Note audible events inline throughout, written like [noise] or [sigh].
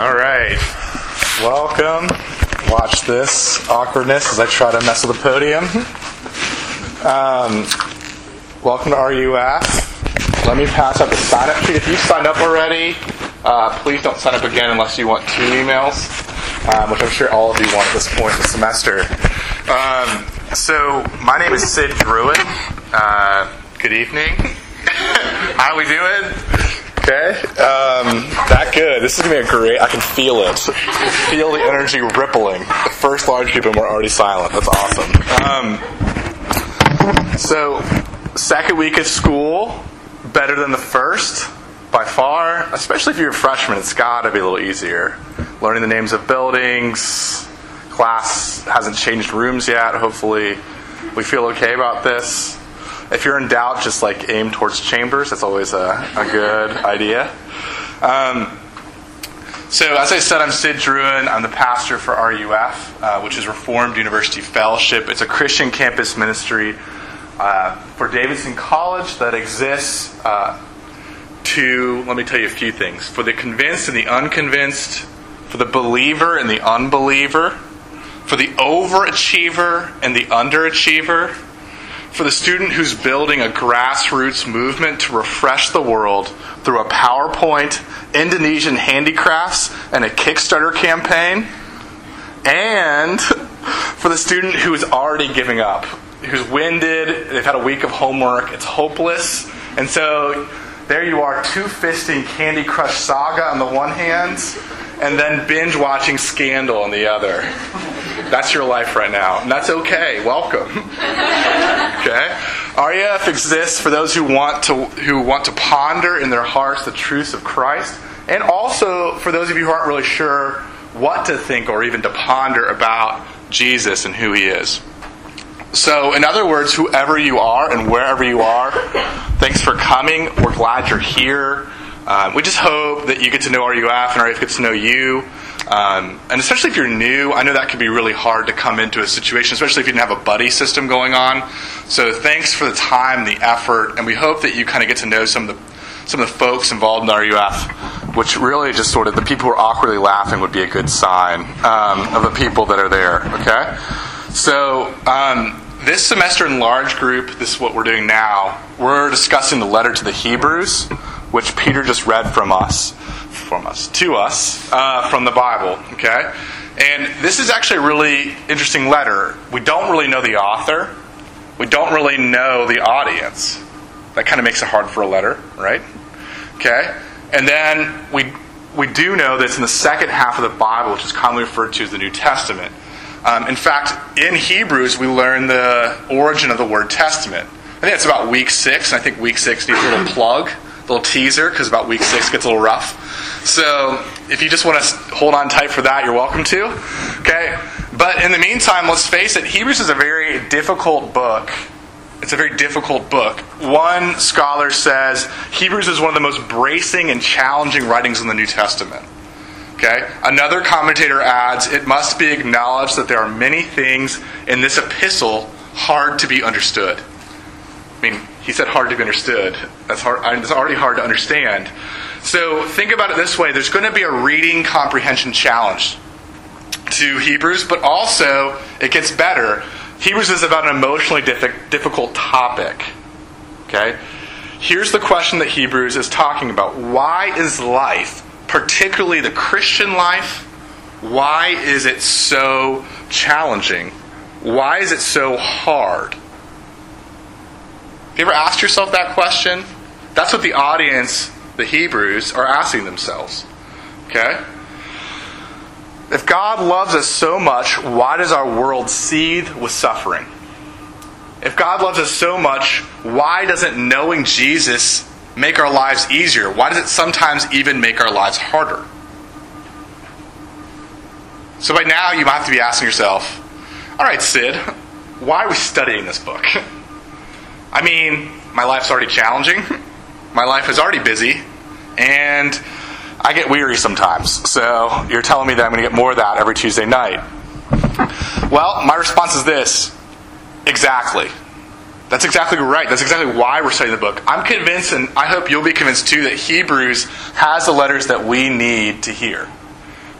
All right. Welcome. Watch this awkwardness as I try to mess with the podium. Um, welcome to RUF. Let me pass out the sign up sheet. If you signed up already, uh, please don't sign up again unless you want two emails, um, which I'm sure all of you want at this point in the semester. Um, so, my name is Sid Druin. Uh, good evening. [laughs] How are we doing? Okay. Um, that good. This is gonna be a great. I can feel it. Feel the energy rippling. The first large group and we're already silent. That's awesome. Um, so, second week of school, better than the first by far. Especially if you're a freshman, it's got to be a little easier. Learning the names of buildings. Class hasn't changed rooms yet. Hopefully, we feel okay about this. If you're in doubt, just like aim towards chambers. That's always a, a good idea. Um, so, as I said, I'm Sid Druin. I'm the pastor for RUF, uh, which is Reformed University Fellowship. It's a Christian campus ministry uh, for Davidson College that exists uh, to, let me tell you a few things, for the convinced and the unconvinced, for the believer and the unbeliever, for the overachiever and the underachiever for the student who's building a grassroots movement to refresh the world through a PowerPoint, Indonesian handicrafts, and a Kickstarter campaign, and for the student who is already giving up, who's winded, they've had a week of homework, it's hopeless, and so there you are, two fisting Candy Crush Saga on the one hand, and then binge watching Scandal on the other. That's your life right now, and that's okay. Welcome. [laughs] okay, RUF exists for those who want to who want to ponder in their hearts the truths of Christ, and also for those of you who aren't really sure what to think or even to ponder about Jesus and who He is. So, in other words, whoever you are and wherever you are, thanks for coming. We're glad you're here. Um, we just hope that you get to know RUF and RUF gets to know you. Um, and especially if you're new, I know that can be really hard to come into a situation, especially if you didn't have a buddy system going on. So thanks for the time, the effort, and we hope that you kind of get to know some of the some of the folks involved in RUF, which really just sort of the people who are awkwardly laughing would be a good sign um, of the people that are there. Okay, so. Um, this semester in large group, this is what we're doing now. We're discussing the letter to the Hebrews, which Peter just read from us from us, to us, uh, from the Bible. Okay? And this is actually a really interesting letter. We don't really know the author, we don't really know the audience. That kind of makes it hard for a letter, right? Okay? And then we, we do know that it's in the second half of the Bible, which is commonly referred to as the New Testament. Um, in fact, in Hebrews, we learn the origin of the word testament. I think it's about week six, and I think week six needs a little plug a little teaser because about week six gets a little rough. So if you just want to hold on tight for that, you're welcome to. Okay? But in the meantime, let's face it, Hebrews is a very difficult book. It's a very difficult book. One scholar says Hebrews is one of the most bracing and challenging writings in the New Testament. Okay? Another commentator adds, it must be acknowledged that there are many things in this epistle hard to be understood. I mean, he said hard to be understood. That's hard. It's already hard to understand. So think about it this way: there's going to be a reading comprehension challenge to Hebrews, but also it gets better. Hebrews is about an emotionally difficult topic. Okay. Here's the question that Hebrews is talking about: Why is life, particularly the Christian life, why is it so challenging? Why is it so hard? Have you ever asked yourself that question? That's what the audience, the Hebrews, are asking themselves. Okay? If God loves us so much, why does our world seethe with suffering? If God loves us so much, why doesn't knowing Jesus make our lives easier? Why does it sometimes even make our lives harder? So by now, you might have to be asking yourself, all right, Sid, why are we studying this book? [laughs] I mean, my life's already challenging. [laughs] My life is already busy. And I get weary sometimes. So you're telling me that I'm going to get more of that every Tuesday night. [laughs] Well, my response is this exactly. That's exactly right. That's exactly why we're studying the book. I'm convinced, and I hope you'll be convinced too, that Hebrews has the letters that we need to hear.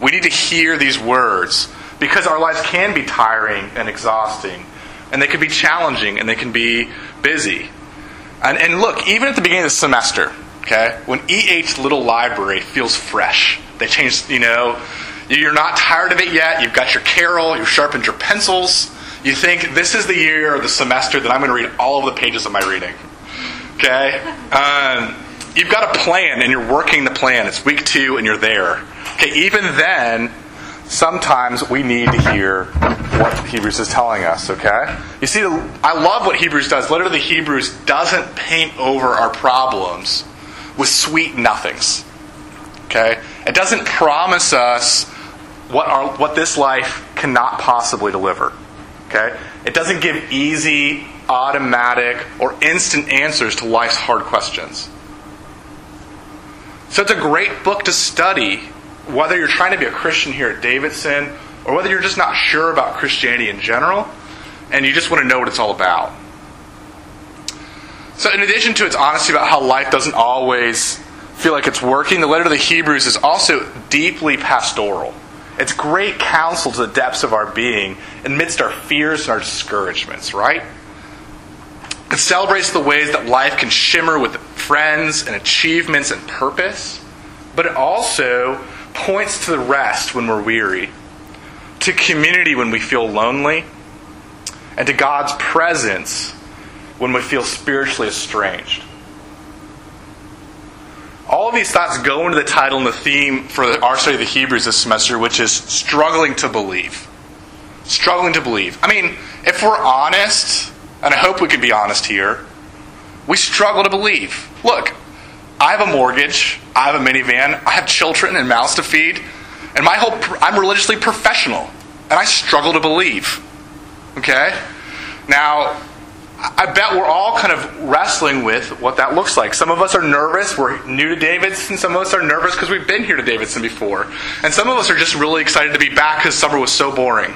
We need to hear these words because our lives can be tiring and exhausting, and they can be challenging and they can be busy. And, and look, even at the beginning of the semester, okay, when EH Little Library feels fresh, they changed, you know, you're not tired of it yet, you've got your carol, you've sharpened your pencils, you think this is the year or the semester that I'm going to read all of the pages of my reading. Okay? Um, you've got a plan and you're working the plan. It's week two and you're there. Okay, even then, sometimes we need to hear what Hebrews is telling us, okay? You see, I love what Hebrews does. Literally, Hebrews doesn't paint over our problems with sweet nothings, okay? It doesn't promise us what, our, what this life cannot possibly deliver, okay? It doesn't give easy, automatic, or instant answers to life's hard questions. So it's a great book to study whether you're trying to be a Christian here at Davidson or whether you're just not sure about Christianity in general and you just want to know what it's all about. So, in addition to its honesty about how life doesn't always feel like it's working, the letter to the Hebrews is also deeply pastoral. It's great counsel to the depths of our being amidst our fears and our discouragements, right? It celebrates the ways that life can shimmer with friends and achievements and purpose, but it also points to the rest when we're weary, to community when we feel lonely, and to God's presence when we feel spiritually estranged. All of these thoughts go into the title and the theme for our study of the Hebrews this semester, which is struggling to believe. Struggling to believe. I mean, if we're honest, and I hope we can be honest here, we struggle to believe. Look, I have a mortgage, I have a minivan, I have children and mouths to feed, and my whole I'm religiously professional, and I struggle to believe. Okay? Now, I bet we're all kind of wrestling with what that looks like. Some of us are nervous. We're new to Davidson. Some of us are nervous because we've been here to Davidson before. And some of us are just really excited to be back because summer was so boring.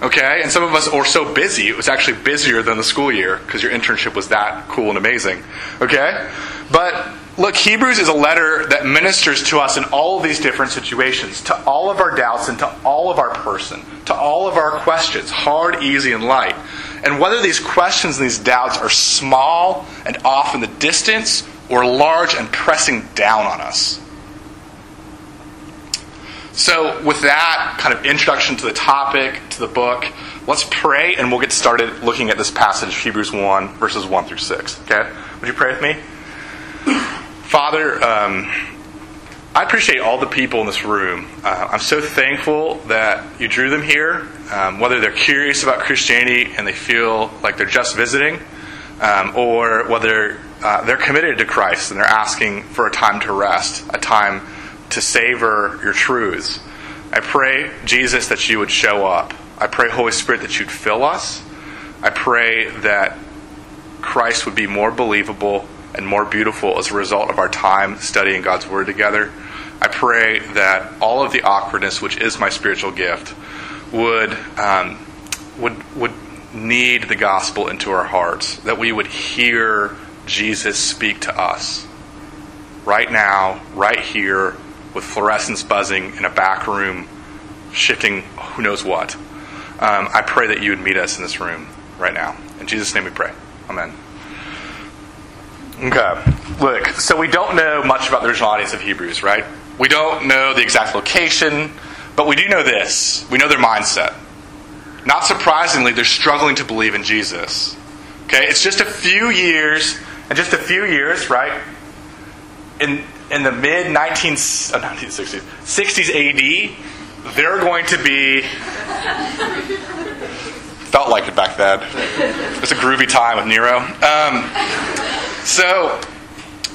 Okay? And some of us are so busy. It was actually busier than the school year because your internship was that cool and amazing. Okay? But Look, Hebrews is a letter that ministers to us in all of these different situations, to all of our doubts and to all of our person, to all of our questions, hard, easy, and light. And whether these questions and these doubts are small and off in the distance or large and pressing down on us. So, with that kind of introduction to the topic, to the book, let's pray and we'll get started looking at this passage, Hebrews 1, verses 1 through 6. Okay? Would you pray with me? Father, um, I appreciate all the people in this room. Uh, I'm so thankful that you drew them here, um, whether they're curious about Christianity and they feel like they're just visiting, um, or whether uh, they're committed to Christ and they're asking for a time to rest, a time to savor your truths. I pray, Jesus, that you would show up. I pray, Holy Spirit, that you'd fill us. I pray that Christ would be more believable and more beautiful as a result of our time studying God's Word together. I pray that all of the awkwardness, which is my spiritual gift, would um, would would need the gospel into our hearts. That we would hear Jesus speak to us right now, right here, with fluorescence buzzing in a back room, shifting who knows what. Um, I pray that you would meet us in this room right now. In Jesus' name we pray. Amen. Okay. Look, so we don't know much about the original audience of Hebrews, right? We don't know the exact location, but we do know this. We know their mindset. Not surprisingly, they're struggling to believe in Jesus. Okay? It's just a few years, and just a few years, right? In in the mid 19, uh, 1960s, 60s AD, they're going to be felt like it back then. It's a groovy time with Nero. Um, so,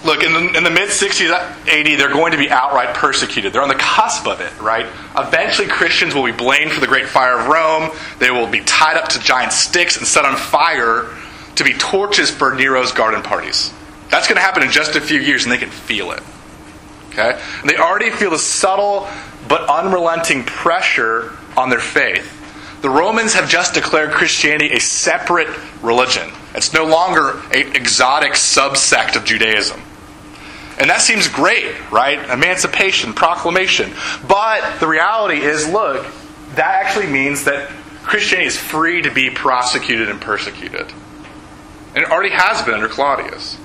look, in the, in the mid 60s AD, they're going to be outright persecuted. They're on the cusp of it, right? Eventually, Christians will be blamed for the Great Fire of Rome. They will be tied up to giant sticks and set on fire to be torches for Nero's garden parties. That's going to happen in just a few years, and they can feel it. Okay? And they already feel the subtle but unrelenting pressure on their faith. The Romans have just declared Christianity a separate religion. It's no longer an exotic subsect of Judaism. And that seems great, right? Emancipation, proclamation. But the reality is look, that actually means that Christianity is free to be prosecuted and persecuted. And it already has been under Claudius.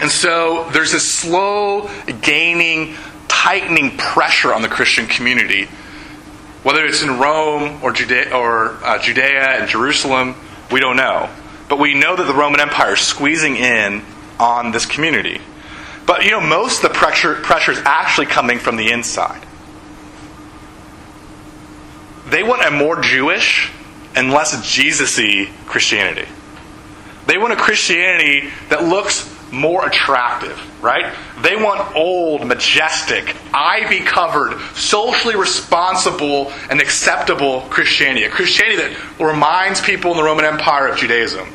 And so there's this slow gaining, tightening pressure on the Christian community, whether it's in Rome or Judea, or, uh, Judea and Jerusalem, we don't know. But we know that the Roman Empire is squeezing in on this community. But you know, most of the pressure, pressure is actually coming from the inside. They want a more Jewish and less Jesus y Christianity. They want a Christianity that looks more attractive, right? They want old, majestic, ivy covered, socially responsible, and acceptable Christianity. A Christianity that reminds people in the Roman Empire of Judaism.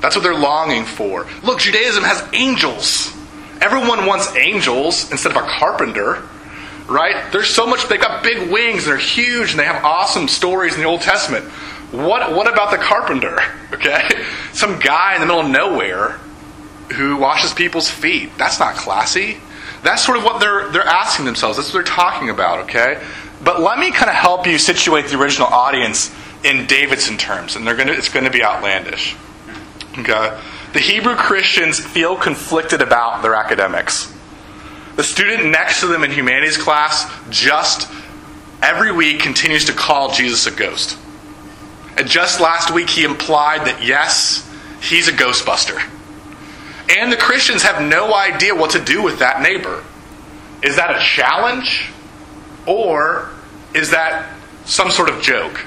That's what they're longing for. Look, Judaism has angels. Everyone wants angels instead of a carpenter right? There's so much, they've got big wings, they're huge, and they have awesome stories in the Old Testament. What, what about the carpenter? [laughs] Okay? Some guy in the middle of nowhere who washes people's feet. That's not classy. That's sort of what they're, they're asking themselves. That's what they're talking about, okay? But let me kind of help you situate the original audience in Davidson terms, and they're gonna, it's going to be outlandish. Okay? The Hebrew Christians feel conflicted about their academics. The student next to them in humanities class just every week continues to call Jesus a ghost. And just last week he implied that yes, he's a ghostbuster. And the Christians have no idea what to do with that neighbor. Is that a challenge? Or is that some sort of joke?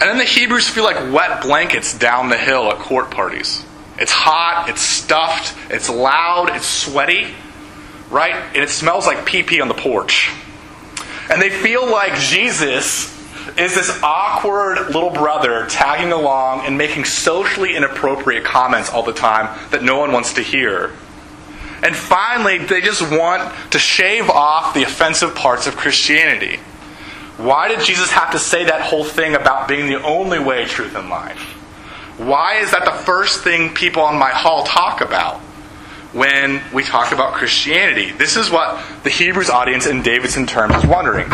And then the Hebrews feel like wet blankets down the hill at court parties. It's hot, it's stuffed, it's loud, it's sweaty right? And it smells like pee pee on the porch. And they feel like Jesus is this awkward little brother tagging along and making socially inappropriate comments all the time that no one wants to hear. And finally, they just want to shave off the offensive parts of Christianity. Why did Jesus have to say that whole thing about being the only way, truth, and life? Why is that the first thing people on my hall talk about? when we talk about Christianity. This is what the Hebrews audience in Davidson terms is wondering.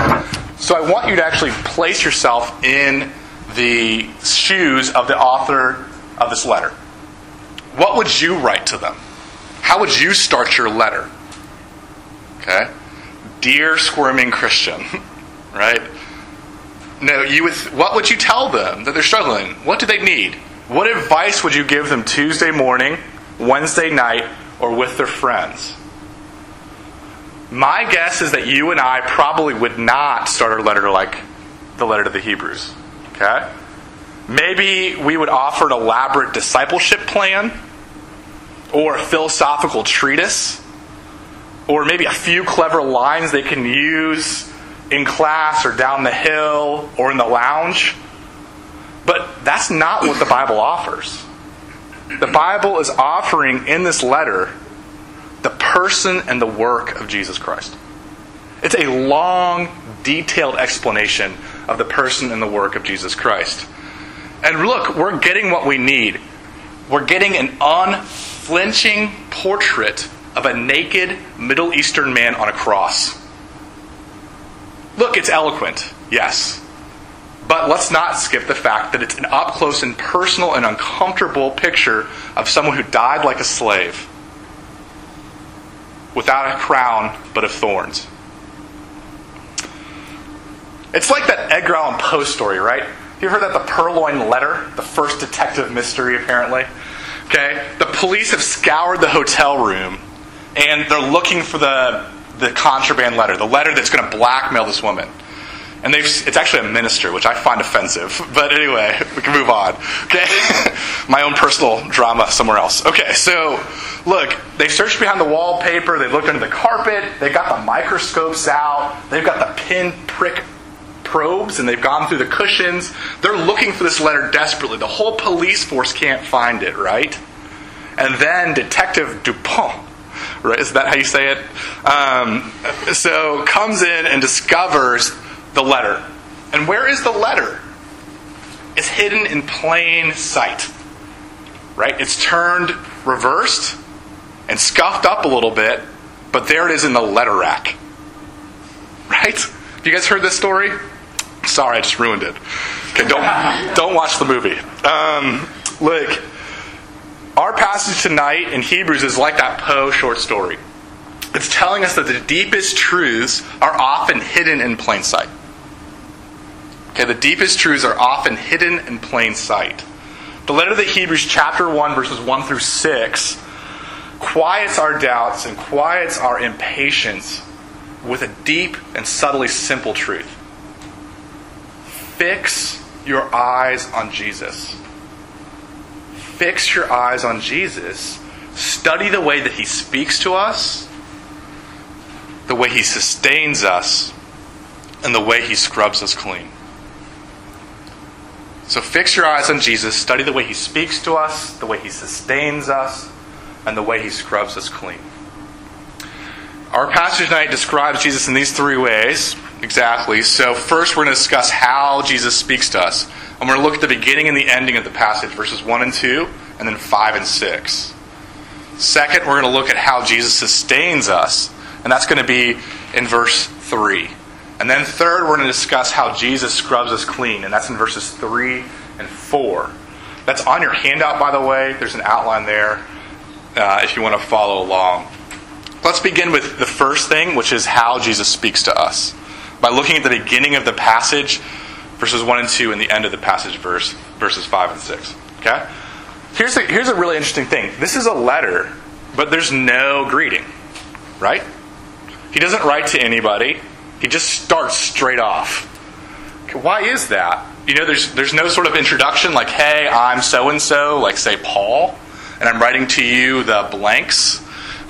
So I want you to actually place yourself in the shoes of the author of this letter. What would you write to them? How would you start your letter? Okay? Dear squirming Christian, [laughs] right? No, you would what would you tell them that they're struggling? What do they need? What advice would you give them Tuesday morning, Wednesday night, or with their friends. My guess is that you and I probably would not start our letter like the letter to the Hebrews. Okay? Maybe we would offer an elaborate discipleship plan or a philosophical treatise or maybe a few clever lines they can use in class or down the hill or in the lounge. But that's not what the Bible offers the Bible is offering in this letter the person and the work of Jesus Christ. It's a long, detailed explanation of the person and the work of Jesus Christ. And look, we're getting what we need. We're getting an unflinching portrait of a naked Middle Eastern man on a cross. Look, it's eloquent, yes. But let's not skip the fact that it's an up close and personal and uncomfortable picture of someone who died like a slave without a crown but of thorns. It's like that Edgar Allan Poe story, right? You heard that the Purloined Letter, the first detective mystery, apparently? Okay? The police have scoured the hotel room and they're looking for the, the contraband letter, the letter that's going to blackmail this woman. And they've, it's actually a minister, which I find offensive. [laughs] But anyway, we can move on. Okay? [laughs] My own personal drama somewhere else. Okay, so look, they searched behind the wallpaper, they looked under the carpet, they've got the microscopes out, they've got the pin prick probes, and they've gone through the cushions. They're looking for this letter desperately. The whole police force can't find it, right? And then Detective Dupont right? Is that how you say it? Um, so comes in and discovers the letter. And where is the letter? It's hidden in plain sight. Right? It's turned reversed and scuffed up a little bit, but there it is in the letter rack. Right? You guys heard this story? Sorry, I just ruined it. Okay, don't don't watch the movie. Um, look, our passage tonight in Hebrews is like that Poe short story. It's telling us that the deepest truths are often hidden in plain sight. Okay, the deepest truths are often hidden in plain sight. The letter to the Hebrews, chapter 1, verses 1 through 6, quiets our doubts and quiets our impatience with a deep and subtly simple truth. Fix your eyes on Jesus. Fix your eyes on Jesus. Study the way that he speaks to us, the way he sustains us, and the way he scrubs us clean. So fix your eyes on Jesus, study the way he speaks to us, the way he sustains us, and the way he scrubs us clean. Our passage tonight describes Jesus in these three ways, exactly. So, first, we're going to discuss how Jesus speaks to us. I'm going to look at the beginning and the ending of the passage, verses 1 and 2, and then 5 and 6. Second, we're going to look at how Jesus sustains us, and that's going to be in verse 3. And then third, we're going to discuss how Jesus scrubs us clean, and that's in verses 3 and 4. That's on your handout, by the way. There's an outline there uh, if you want to follow along. Let's begin with the first thing, which is how Jesus speaks to us. By looking at the beginning of the passage, verses 1 and 2, and the end of the passage, verse, verses 5 and 6. Okay? Here's a, here's a really interesting thing. This is a letter, but there's no greeting, right? He doesn't write to anybody. He just starts straight off. Okay, why is that? You know, there's, there's no sort of introduction like, hey, I'm so and so, like, say, Paul, and I'm writing to you the blanks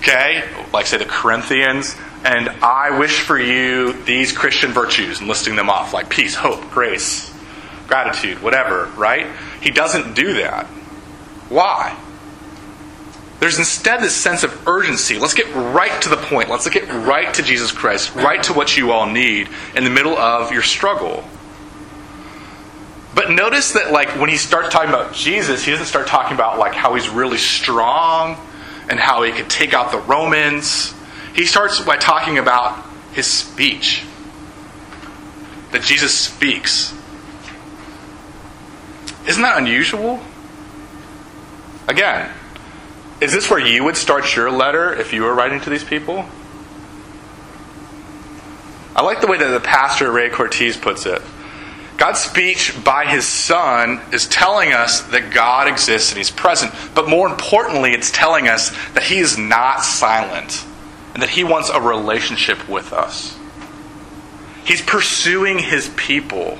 okay, like say the Corinthians, and I wish for you these Christian virtues and listing them off, like peace, hope, grace, gratitude, whatever, right? He doesn't do that. Why? There's instead this sense of urgency. Let's get right to the point. Let's get right to Jesus Christ, right to what you all need in the middle of your struggle. But notice that like when he starts talking about Jesus, he doesn't start talking about like how he's really strong and how he could take out the Romans. He starts by talking about his speech. That Jesus speaks. Isn't that unusual? Again, is this where you would start your letter if you were writing to these people? I like the way that the pastor Ray Cortez puts it. God's speech by his son is telling us that God exists and he's present. But more importantly, it's telling us that he is not silent and that he wants a relationship with us. He's pursuing his people.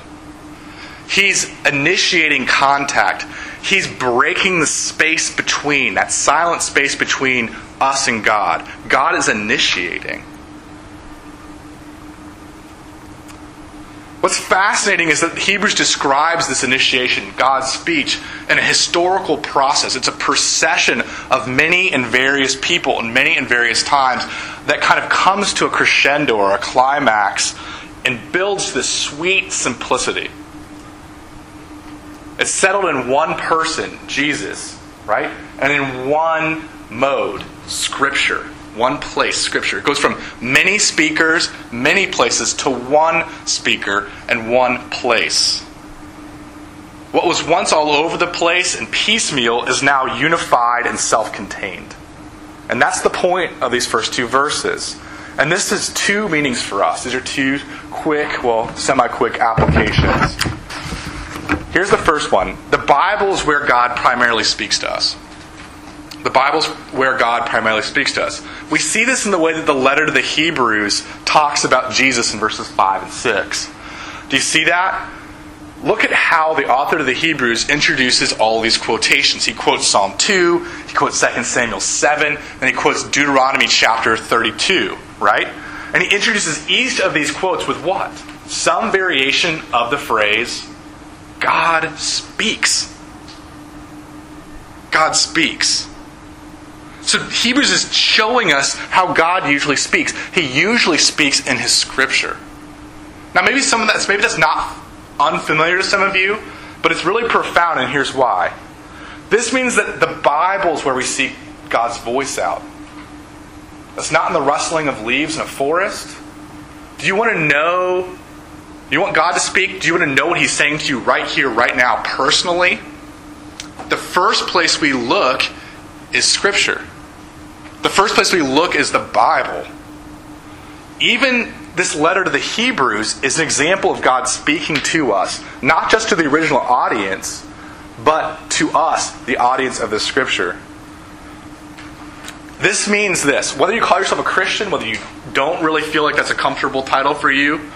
He's initiating contact. He's breaking the space between, that silent space between us and God. God is initiating. What's fascinating is that Hebrews describes this initiation, God's speech, in a historical process. It's a procession of many and various people in many and various times that kind of comes to a crescendo or a climax and builds this sweet simplicity. It's settled in one person, Jesus, right? And in one mode, Scripture one place, Scripture. It goes from many speakers, many places, to one speaker and one place. What was once all over the place and piecemeal is now unified and self contained. And that's the point of these first two verses. And this has two meanings for us. These are two quick, well, semi quick applications. Here's the first one the Bible is where God primarily speaks to us. The Bible's where God primarily speaks to us. We see this in the way that the letter to the Hebrews talks about Jesus in verses 5 and 6. Do you see that? Look at how the author of the Hebrews introduces all these quotations. He quotes Psalm 2, he quotes 2 Samuel 7, and he quotes Deuteronomy chapter 32, right? And he introduces each of these quotes with what? Some variation of the phrase, God speaks. God speaks. So Hebrews is showing us how God usually speaks. He usually speaks in his scripture. Now maybe some of that's maybe that's not unfamiliar to some of you, but it's really profound and here's why. This means that the Bible is where we seek God's voice out. that's not in the rustling of leaves in a forest? Do you want to know? Do you want God to speak? Do you want to know what He's saying to you right here, right now, personally? The first place we look is Scripture. The first place we look is the Bible. Even this letter to the Hebrews is an example of God speaking to us, not just to the original audience, but to us, the audience of the Scripture. This means this whether you call yourself a Christian, whether you don't really feel like that's a comfortable title for you,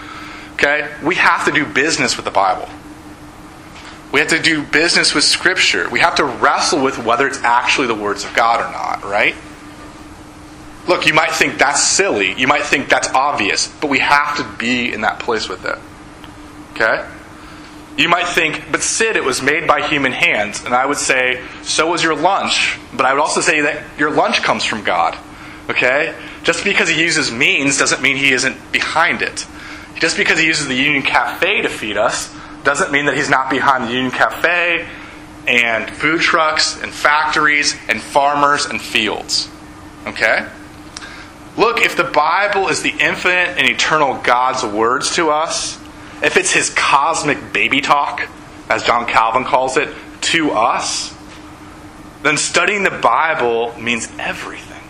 okay, we have to do business with the Bible. We have to do business with Scripture. We have to wrestle with whether it's actually the words of God or not, right? Look, you might think that's silly. You might think that's obvious, but we have to be in that place with it. Okay? You might think, but Sid, it was made by human hands. And I would say, so was your lunch. But I would also say that your lunch comes from God. Okay? Just because he uses means doesn't mean he isn't behind it. Just because he uses the Union Cafe to feed us doesn't mean that he's not behind the Union Cafe and food trucks and factories and farmers and fields. Okay? Look, if the Bible is the infinite and eternal God's words to us, if it's his cosmic baby talk, as John Calvin calls it, to us, then studying the Bible means everything.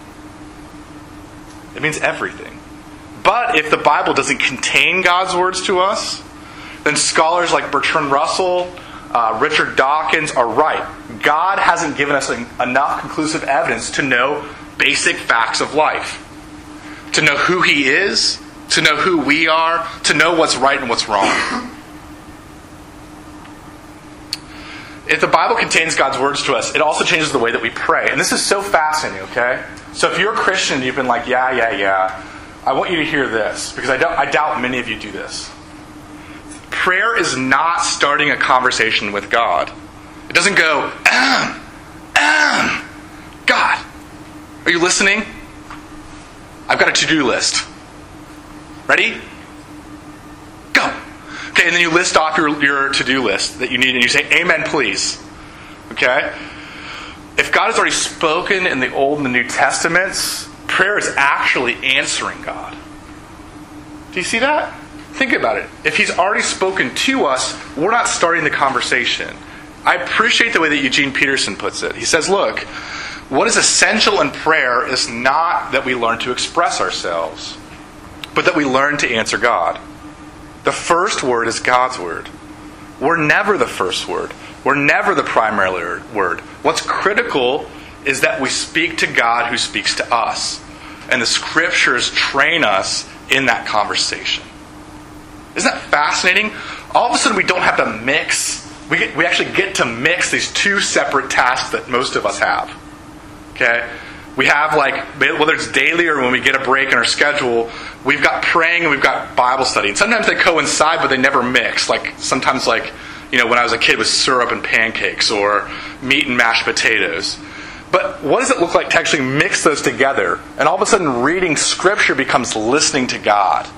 It means everything. But if the Bible doesn't contain God's words to us, then scholars like Bertrand Russell, uh, Richard Dawkins are right. God hasn't given us enough conclusive evidence to know basic facts of life to know who He is, to know who we are, to know what's right and what's wrong. If the Bible contains God's words to us, it also changes the way that we pray. And this is so fascinating, okay? So if you're a Christian and you've been like, yeah, yeah, yeah, I want you to hear this, because I, don't, I doubt many of you do this. Prayer is not starting a conversation with God. It doesn't go, ahem, ahem, God, are you listening? I've got a to do list. Ready? Go. Okay, and then you list off your, your to do list that you need, and you say, Amen, please. Okay? If God has already spoken in the Old and the New Testaments, prayer is actually answering God. Do you see that? Think about it. If He's already spoken to us, we're not starting the conversation. I appreciate the way that Eugene Peterson puts it. He says, Look, what is essential in prayer is not that we learn to express ourselves, but that we learn to answer God. The first word is God's word. We're never the first word. We're never the primary word. What's critical is that we speak to God who speaks to us. And the scriptures train us in that conversation. Isn't that fascinating? All of a sudden, we don't have to mix. We, get, we actually get to mix these two separate tasks that most of us have. Okay? We have like whether it's daily or when we get a break in our schedule, we've got praying and we've got Bible study. And sometimes they coincide, but they never mix. Like sometimes, like you know, when I was a kid, with syrup and pancakes or meat and mashed potatoes. But what does it look like to actually mix those together? And all of a sudden, reading Scripture becomes listening to God.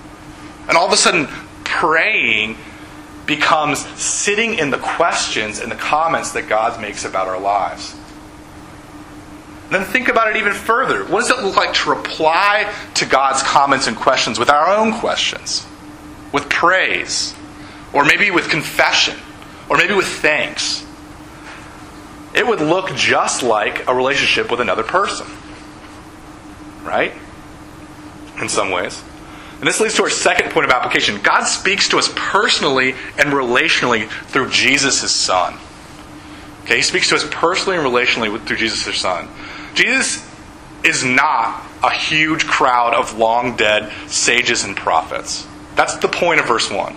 And all of a sudden, praying becomes sitting in the questions and the comments that God makes about our lives. Then think about it even further. What does it look like to reply to God's comments and questions with our own questions? With praise, or maybe with confession, or maybe with thanks. It would look just like a relationship with another person. Right? In some ways. And this leads to our second point of application. God speaks to us personally and relationally through Jesus, his Son. Okay, he speaks to us personally and relationally through Jesus, his Son. Jesus is not a huge crowd of long dead sages and prophets. That's the point of verse 1.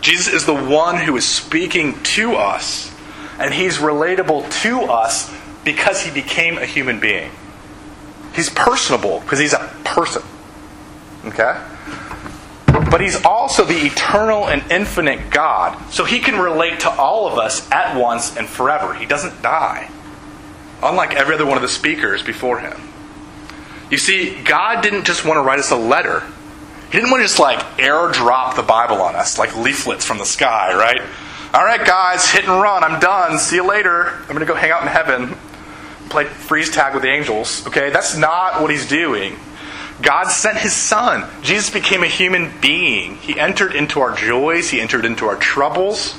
Jesus is the one who is speaking to us, and he's relatable to us because he became a human being. He's personable because he's a person. Okay? But he's also the eternal and infinite God, so he can relate to all of us at once and forever. He doesn't die unlike every other one of the speakers before him. You see, God didn't just want to write us a letter. He didn't want to just like airdrop the Bible on us, like leaflets from the sky, right? All right, guys, hit and run. I'm done. See you later. I'm going to go hang out in heaven, play freeze tag with the angels. Okay, that's not what he's doing. God sent his son. Jesus became a human being. He entered into our joys, he entered into our troubles.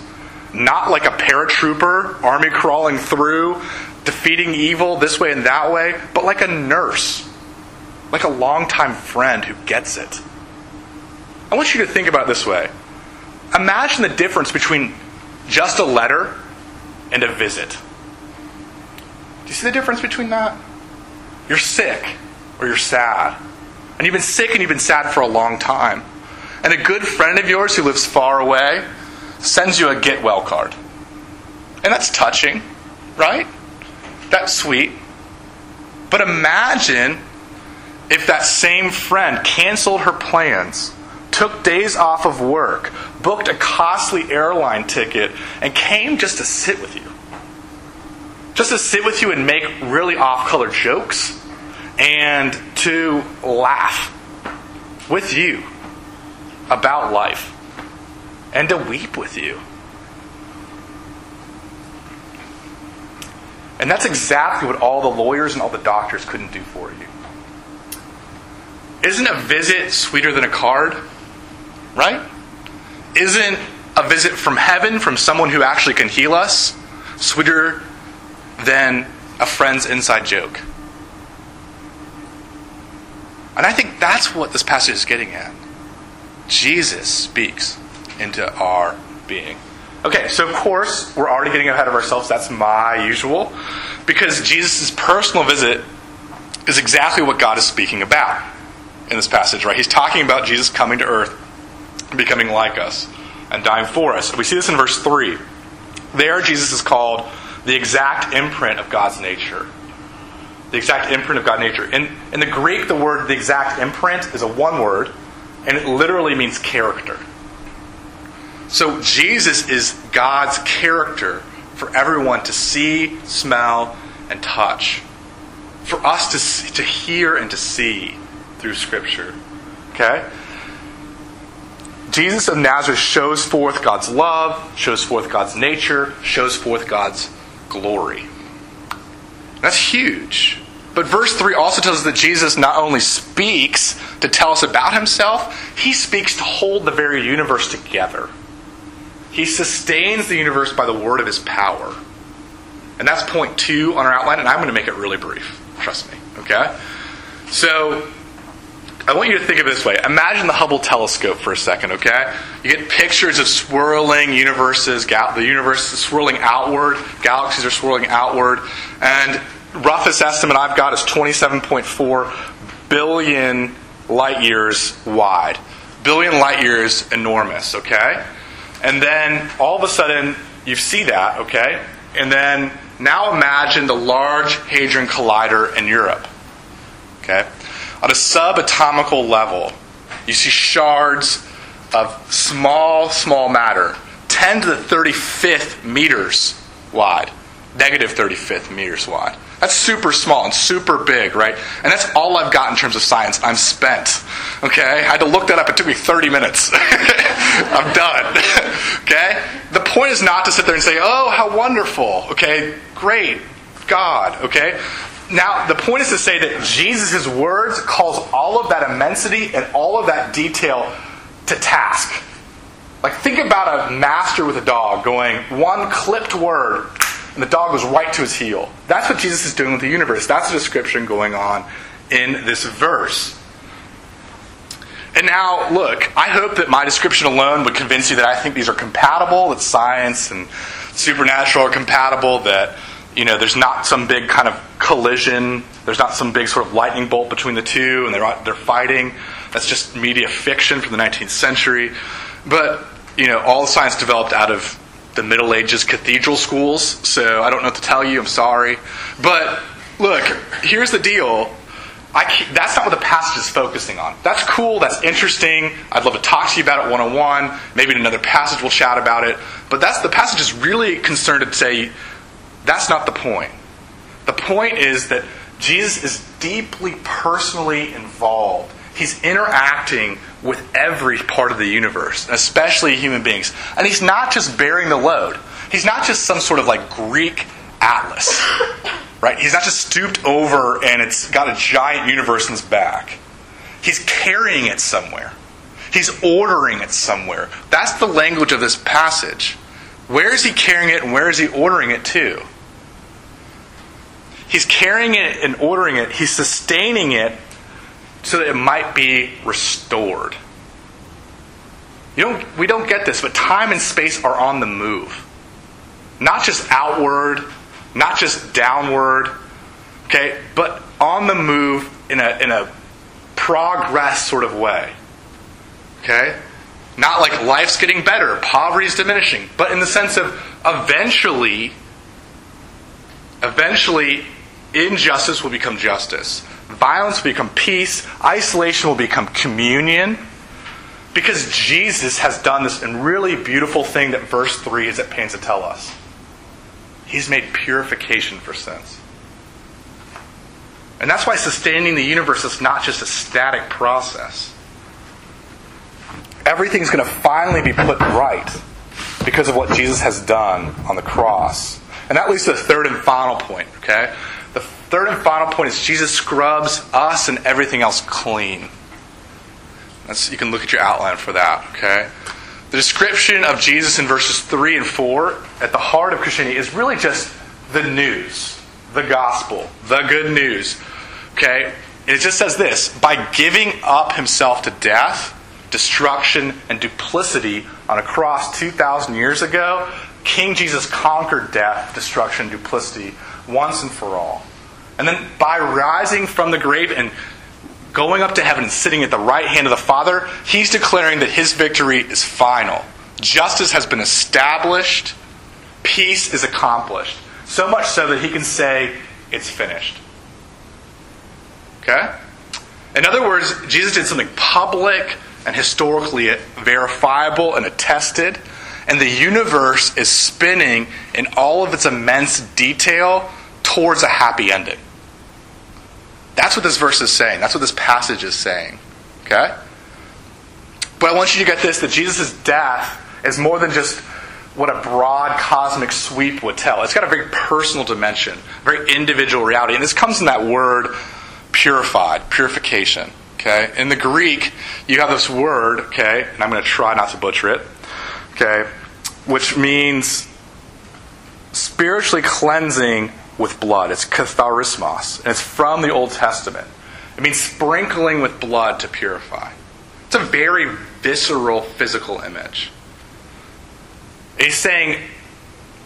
Not like a paratrooper, army crawling through, defeating evil this way and that way, but like a nurse, like a longtime friend who gets it. I want you to think about it this way. Imagine the difference between just a letter and a visit. Do you see the difference between that? You're sick or you're sad. And you've been sick and you've been sad for a long time. And a good friend of yours who lives far away sends you a get well card. And that's touching, right? That's sweet. But imagine if that same friend canceled her plans, took days off of work, booked a costly airline ticket, and came just to sit with you. Just to sit with you and make really off color jokes and to laugh with you about life and to weep with you. And that's exactly what all the lawyers and all the doctors couldn't do for you. Isn't a visit sweeter than a card? Right? Isn't a visit from heaven from someone who actually can heal us sweeter than a friend's inside joke? And I think that's what this passage is getting at. Jesus speaks into our being. Okay, so of course, we're already getting ahead of ourselves. That's my usual. Because Jesus' personal visit is exactly what God is speaking about in this passage, right? He's talking about Jesus coming to earth, becoming like us, and dying for us. We see this in verse 3. There, Jesus is called the exact imprint of God's nature. The exact imprint of God's nature. In, in the Greek, the word the exact imprint is a one word, and it literally means character. So Jesus is God's character for everyone to see, smell, and touch. For us to, see, to hear and to see through Scripture. Okay? Jesus of Nazareth shows forth God's love, shows forth God's nature, shows forth God's glory. That's huge. But verse 3 also tells us that Jesus not only speaks to tell us about himself, he speaks to hold the very universe together. He sustains the universe by the word of his power. And that's point two on our outline, and I'm going to make it really brief. Trust me. Okay? So, I want you to think of it this way. Imagine the Hubble telescope for a second, okay? You get pictures of swirling universes, the universe is swirling outward, galaxies are swirling outward, and roughest estimate I've got is 27.4 billion light years wide. Billion light years enormous, okay? And then all of a sudden, you see that, okay? And then now imagine the Large Hadron Collider in Europe. Okay? On a subatomical level, you see shards of small, small matter, 10 to the 35th meters wide, negative 35th meters wide. That's super small and super big, right? And that's all I've got in terms of science. I'm spent. Okay? I had to look that up. It took me 30 minutes. [laughs] I'm done. [laughs] okay? The point is not to sit there and say, oh, how wonderful. Okay? Great. God. Okay? Now, the point is to say that Jesus' words calls all of that immensity and all of that detail to task. Like, think about a master with a dog going, one clipped word and the dog was right to his heel. That's what Jesus is doing with the universe. That's the description going on in this verse. And now, look, I hope that my description alone would convince you that I think these are compatible, that science and supernatural are compatible, that you know, there's not some big kind of collision, there's not some big sort of lightning bolt between the two, and they're they're fighting. That's just media fiction from the 19th century. But you know, all science developed out of the Middle Ages cathedral schools, so I don't know what to tell you. I'm sorry. But look, here's the deal. that's not what the passage is focusing on. That's cool. That's interesting. I'd love to talk to you about it one on one. Maybe in another passage we'll chat about it. But that's the passage is really concerned to say that's not the point. The point is that Jesus is deeply personally involved He's interacting with every part of the universe, especially human beings. And he's not just bearing the load. He's not just some sort of like Greek atlas, [laughs] right? He's not just stooped over and it's got a giant universe in his back. He's carrying it somewhere. He's ordering it somewhere. That's the language of this passage. Where is he carrying it and where is he ordering it to? He's carrying it and ordering it. He's sustaining it so that it might be restored. You don't, we don't get this, but time and space are on the move. Not just outward, not just downward, okay, but on the move in a, in a progress sort of way. Okay? Not like life's getting better, poverty's diminishing, but in the sense of eventually, eventually, injustice will become justice. Violence will become peace. Isolation will become communion. Because Jesus has done this and really beautiful thing that verse 3 is at pains to tell us. He's made purification for sins. And that's why sustaining the universe is not just a static process. Everything's going to finally be put right because of what Jesus has done on the cross. And that leads to the third and final point, okay? Third and final point is Jesus scrubs us and everything else clean. That's, you can look at your outline for that, okay? The description of Jesus in verses 3 and 4 at the heart of Christianity is really just the news, the gospel, the good news. Okay? And it just says this by giving up himself to death, destruction, and duplicity on a cross 2,000 years ago, King Jesus conquered death, destruction, duplicity once and for all. And then by rising from the grave and going up to heaven and sitting at the right hand of the Father, he's declaring that his victory is final. Justice has been established, peace is accomplished. So much so that he can say, It's finished. Okay? In other words, Jesus did something public and historically verifiable and attested, and the universe is spinning in all of its immense detail towards a happy ending. That's what this verse is saying. That's what this passage is saying. Okay? But I want you to get this that Jesus' death is more than just what a broad cosmic sweep would tell. It's got a very personal dimension, a very individual reality. And this comes in that word purified, purification. Okay? In the Greek, you have this word, okay, and I'm going to try not to butcher it, okay, which means spiritually cleansing with blood. It's katharismos, and it's from the Old Testament. It means sprinkling with blood to purify. It's a very visceral physical image. He's saying,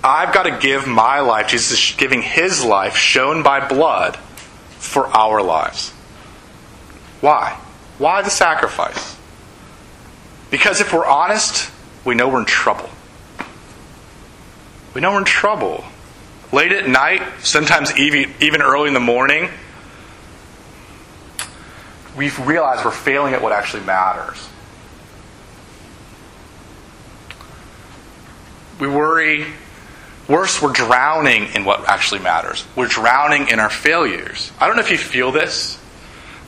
I've got to give my life, Jesus is giving his life, shown by blood, for our lives. Why? Why the sacrifice? Because if we're honest, we know we're in trouble. We know we're in trouble. Late at night, sometimes even even early in the morning, we realize we're failing at what actually matters. We worry Worse, we're drowning in what actually matters. We're drowning in our failures. I don't know if you feel this,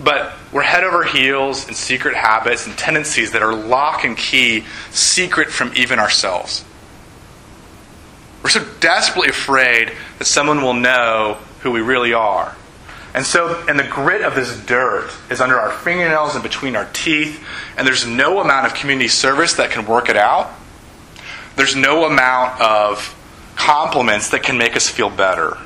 but we're head over heels in secret habits and tendencies that are lock and key, secret from even ourselves. So desperately afraid that someone will know who we really are. And so, and the grit of this dirt is under our fingernails and between our teeth, and there's no amount of community service that can work it out. There's no amount of compliments that can make us feel better.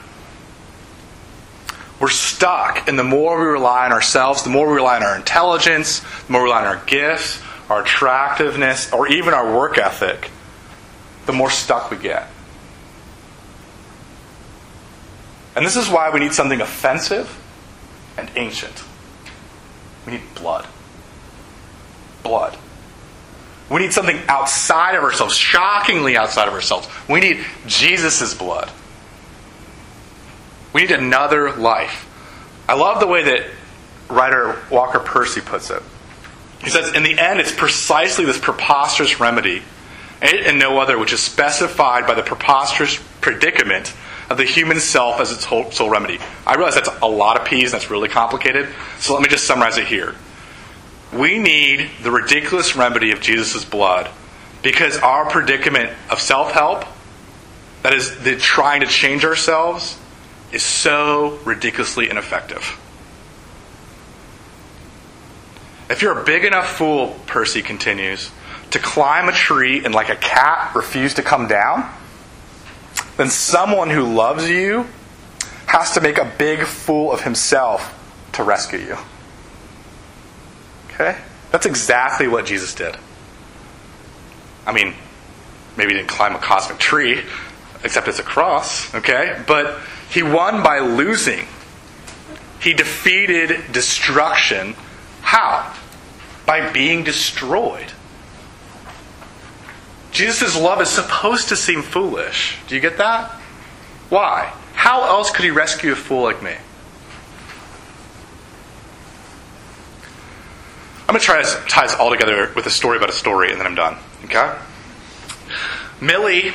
We're stuck, and the more we rely on ourselves, the more we rely on our intelligence, the more we rely on our gifts, our attractiveness, or even our work ethic, the more stuck we get. And this is why we need something offensive and ancient. We need blood. Blood. We need something outside of ourselves, shockingly outside of ourselves. We need Jesus' blood. We need another life. I love the way that writer Walker Percy puts it. He says, In the end, it's precisely this preposterous remedy, and no other, which is specified by the preposterous predicament of the human self as its sole remedy. I realize that's a lot of P's, and that's really complicated, so let me just summarize it here. We need the ridiculous remedy of Jesus' blood because our predicament of self help, that is, the trying to change ourselves, is so ridiculously ineffective. If you're a big enough fool, Percy continues, to climb a tree and like a cat refuse to come down, then someone who loves you has to make a big fool of himself to rescue you. Okay? That's exactly what Jesus did. I mean, maybe he didn't climb a cosmic tree, except it's a cross, okay? But he won by losing. He defeated destruction. How? By being destroyed. Jesus' love is supposed to seem foolish. Do you get that? Why? How else could he rescue a fool like me? I'm going to try to tie this all together with a story about a story, and then I'm done. Okay? Millie,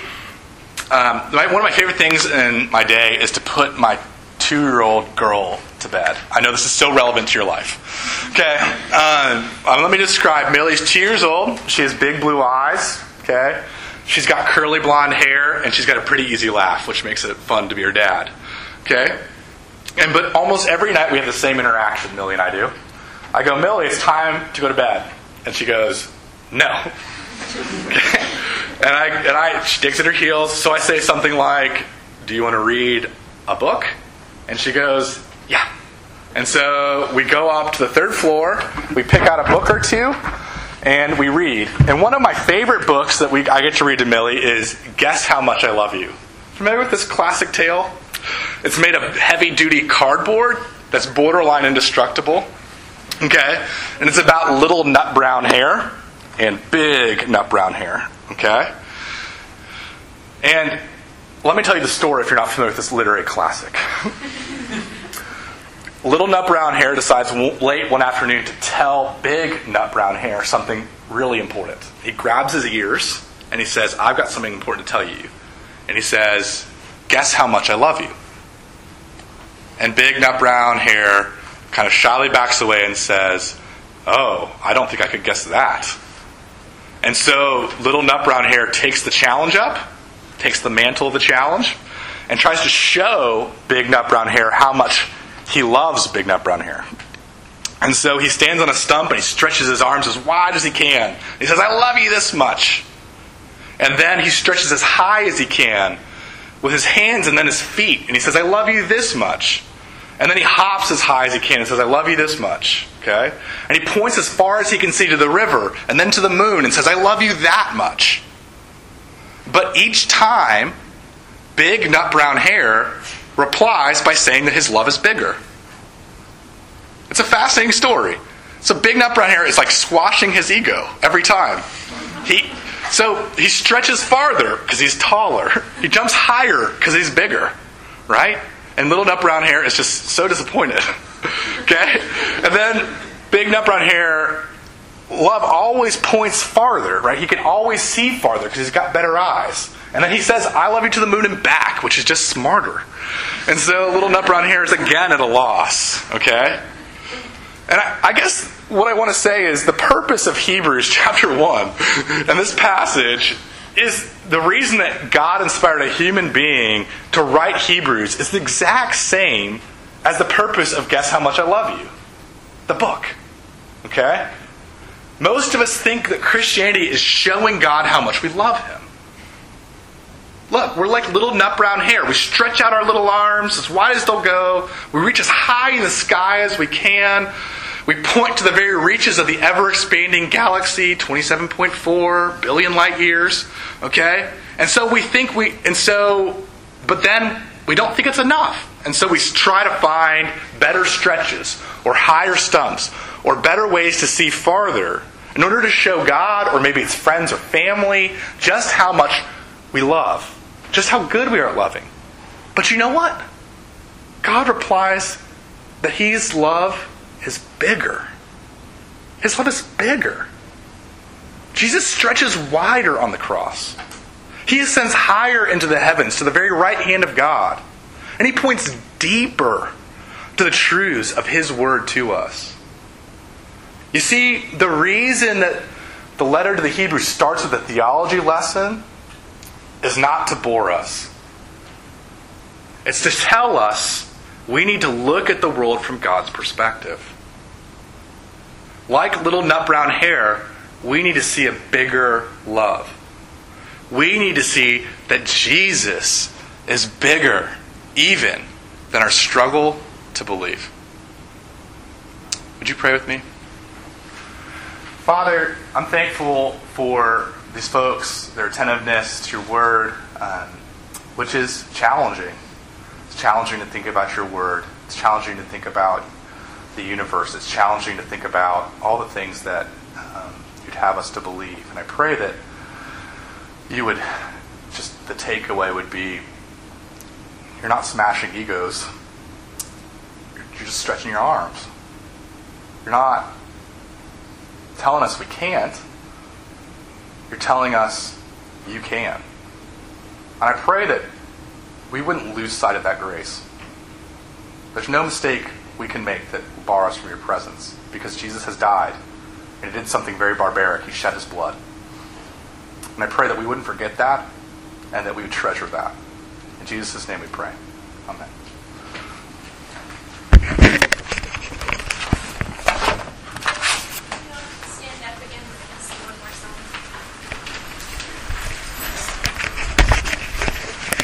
um, one of my favorite things in my day is to put my two year old girl to bed. I know this is so relevant to your life. Okay? Um, let me describe. Millie's two years old. She has big blue eyes. Okay? She's got curly blonde hair, and she's got a pretty easy laugh, which makes it fun to be her dad. Okay? And but almost every night we have the same interaction, Millie and I do. I go, Millie, it's time to go to bed. And she goes, No. [laughs] and I and I she digs at her heels, so I say something like, Do you want to read a book? And she goes, Yeah. And so we go up to the third floor, we pick out a book or two, and we read. And one of my favorite books that we I get to read to Millie is Guess How Much I Love You. Familiar with this classic tale? It's made of heavy duty cardboard that's borderline indestructible. Okay? And it's about little Nutbrown Hare and big Nutbrown Hare. Okay? And let me tell you the story if you're not familiar with this literary classic. [laughs] little Nutbrown Hare decides late one afternoon to tell big Nutbrown Hare something really important. He grabs his ears and he says, I've got something important to tell you. And he says, Guess how much I love you. And big Nutbrown Hare kind of shyly backs away and says, Oh, I don't think I could guess that. And so little Nutbrown Hare takes the challenge up, takes the mantle of the challenge, and tries to show big Nutbrown Hare how much he loves big Nutbrown Hare. And so he stands on a stump and he stretches his arms as wide as he can. He says, I love you this much. And then he stretches as high as he can with his hands and then his feet. And he says, I love you this much. And then he hops as high as he can and says, I love you this much. Okay? And he points as far as he can see to the river and then to the moon and says, I love you that much. But each time, big Nutbrown Hare replies by saying that his love is bigger. It's a fascinating story. So big Nutbrown Hare is like squashing his ego every time. He so he stretches farther because he's taller. [laughs] He jumps higher because he's bigger, right? And little Nutbrown Hare is just so disappointed. [laughs] okay? And then big Nutbrown Hare, love always points farther, right? He can always see farther because he's got better eyes. And then he says, I love you to the moon and back, which is just smarter. And so little Nutbrown Hare is again at a loss, okay? And I, I guess what I want to say is the purpose of Hebrews [laughs] chapter 1 and this passage is the reason that God inspired a human being to write Hebrews is the exact same as the purpose of Guess How Much I Love You, the book. Okay? Most of us think that Christianity is showing God how much we love Him. Look, we're like little Nutbrown Hare. We stretch out our little arms as wide as they'll go. We reach as high in the sky as we can. We point to the very reaches of the ever expanding galaxy, 27.4 billion light years. Okay? And so we think we, and so, but then we don't think it's enough. And so we try to find better stretches or higher stumps or better ways to see farther in order to show God or maybe it's friends or family just how much we love, just how good we are at loving. But you know what? God replies that His love is bigger. His love is bigger. Jesus stretches wider on the cross. He ascends higher into the heavens to the very right hand of God. And he points deeper to the truths of his word to us. You see, the reason that the letter to the Hebrews starts with a theology lesson is not to bore us. It's to tell us we need to look at the world from God's perspective. like little Nutbrown Hare, we need to see a bigger love. We need to see that Jesus is bigger even than our struggle to believe. Would you pray with me? Father, I'm thankful for these folks, their attentiveness to your word, um, which is challenging. It's challenging to think about your word. It's challenging to think about the universe. It's challenging to think about all the things that um, you'd have us to believe. And I pray that you would just the takeaway would be you're not smashing egos. You're just stretching your arms. You're not telling us we can't. You're telling us you can. And I pray that we wouldn't lose sight of that grace. There's no mistake we can make that will bar us from your presence because Jesus has died and he did something very barbaric. He shed his blood. And I pray that we wouldn't forget that and that we would treasure that. In Jesus' name we pray. Amen.